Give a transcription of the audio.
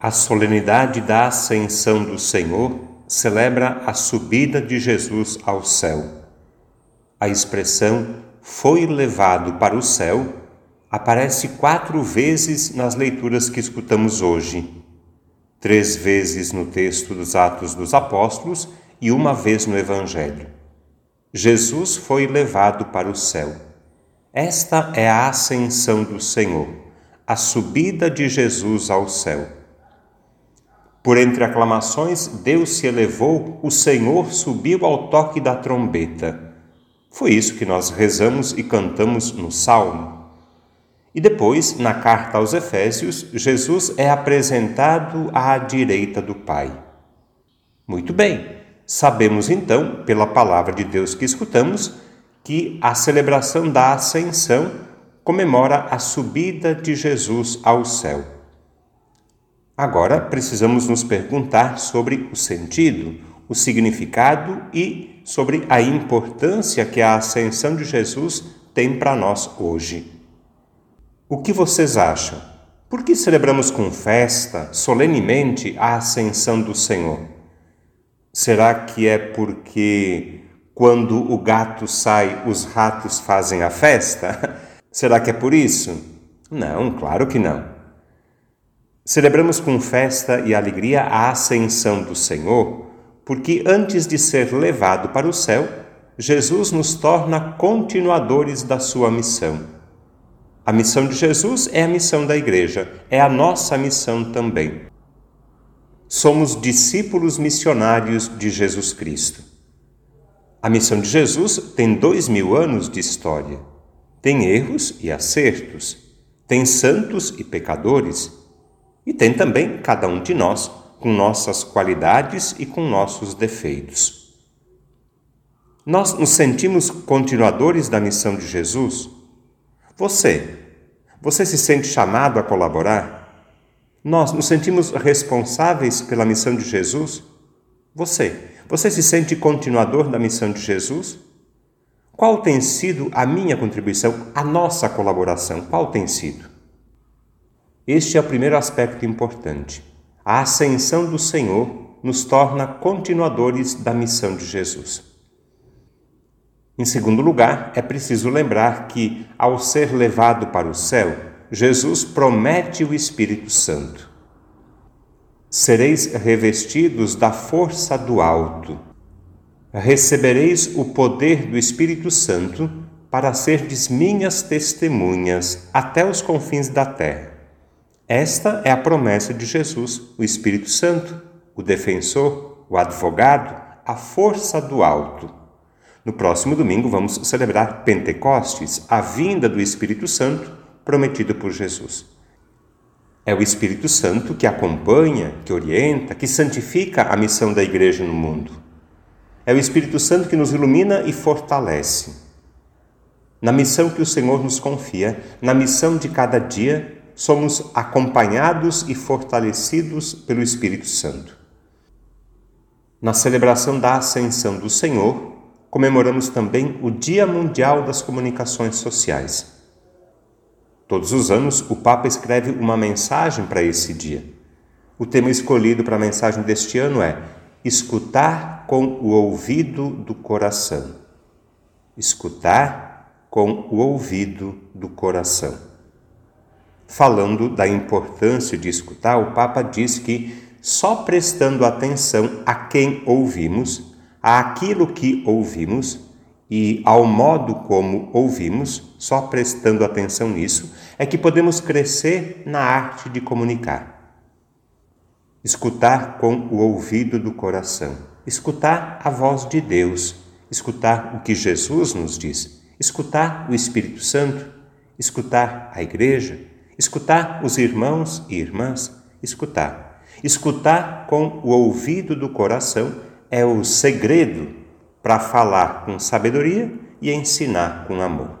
A solenidade da Ascensão do Senhor celebra a subida de Jesus ao céu. A expressão foi levado para o céu aparece quatro vezes nas leituras que escutamos hoje. Três vezes no texto dos Atos dos Apóstolos e uma vez no Evangelho. Jesus foi levado para o céu. Esta é a ascensão do Senhor, a subida de Jesus ao céu. Por entre aclamações, Deus se elevou, o Senhor subiu ao toque da trombeta. Foi isso que nós rezamos e cantamos no Salmo. E depois, na carta aos Efésios, Jesus é apresentado à direita do Pai. Muito bem, Sabemos então, pela palavra de Deus que escutamos, que a celebração da Ascensão comemora a subida de Jesus ao céu. Agora precisamos nos perguntar sobre o sentido, o significado e sobre a importância que a ascensão de Jesus tem para nós hoje. O que vocês acham? Por que celebramos com festa, solenemente, a ascensão do Senhor? Será que é porque quando o gato sai, os ratos fazem a festa? Será que é por isso? Não, claro que não. Celebramos com festa e alegria a ascensão do Senhor, porque antes de ser levado para o céu, Jesus nos torna continuadores da sua missão. A missão de Jesus é a missão da Igreja, é a nossa missão também somos discípulos missionários de Jesus Cristo. A missão de Jesus tem dois mil anos de história. Tem erros e acertos, tem santos e pecadores, e tem também cada um de nós, com nossas qualidades e com nossos defeitos. Nós nos sentimos continuadores da missão de Jesus? Você, você se sente chamado a colaborar? Nós nos sentimos responsáveis pela missão de Jesus? Você, você se sente continuador da missão de Jesus? Qual tem sido a minha contribuição, a nossa colaboração? Qual tem sido? Este é o primeiro aspecto importante. A ascensão do Senhor nos torna continuadores da missão de Jesus. Em segundo lugar, é preciso lembrar que, ao ser levado para o céu, Jesus promete o Espírito Santo. Sereis revestidos da força do alto. Recebereis o poder do Espírito Santo para serdes minhas testemunhas até os confins da terra. Esta é a promessa de Jesus, o Espírito Santo, o defensor, o advogado, a força do alto. No próximo domingo vamos celebrar Pentecostes, a vinda do Espírito Santo prometido por Jesus. É o Espírito Santo que acompanha, que orienta, que santifica a missão da Igreja no mundo. É o Espírito Santo que nos ilumina e fortalece. Na missão que o Senhor nos confia, na missão de cada dia, somos acompanhados e fortalecidos pelo Espírito Santo. Na celebração da Ascensão do Senhor, comemoramos também o Dia Mundial das Comunicações Sociais. Todos os anos, o Papa escreve uma mensagem para esse dia. O tema escolhido para a mensagem deste ano é Escutar com o ouvido do coração. Escutar com o ouvido do coração. Falando da importância de escutar, o Papa diz que só prestando atenção a quem ouvimos, àquilo que ouvimos, e ao modo como ouvimos, só prestando atenção nisso, é que podemos crescer na arte de comunicar. Escutar com o ouvido do coração, escutar a voz de Deus, escutar o que Jesus nos diz, escutar o Espírito Santo, escutar a igreja, escutar os irmãos e irmãs, escutar. Escutar com o ouvido do coração é o segredo para falar com sabedoria e ensinar com amor.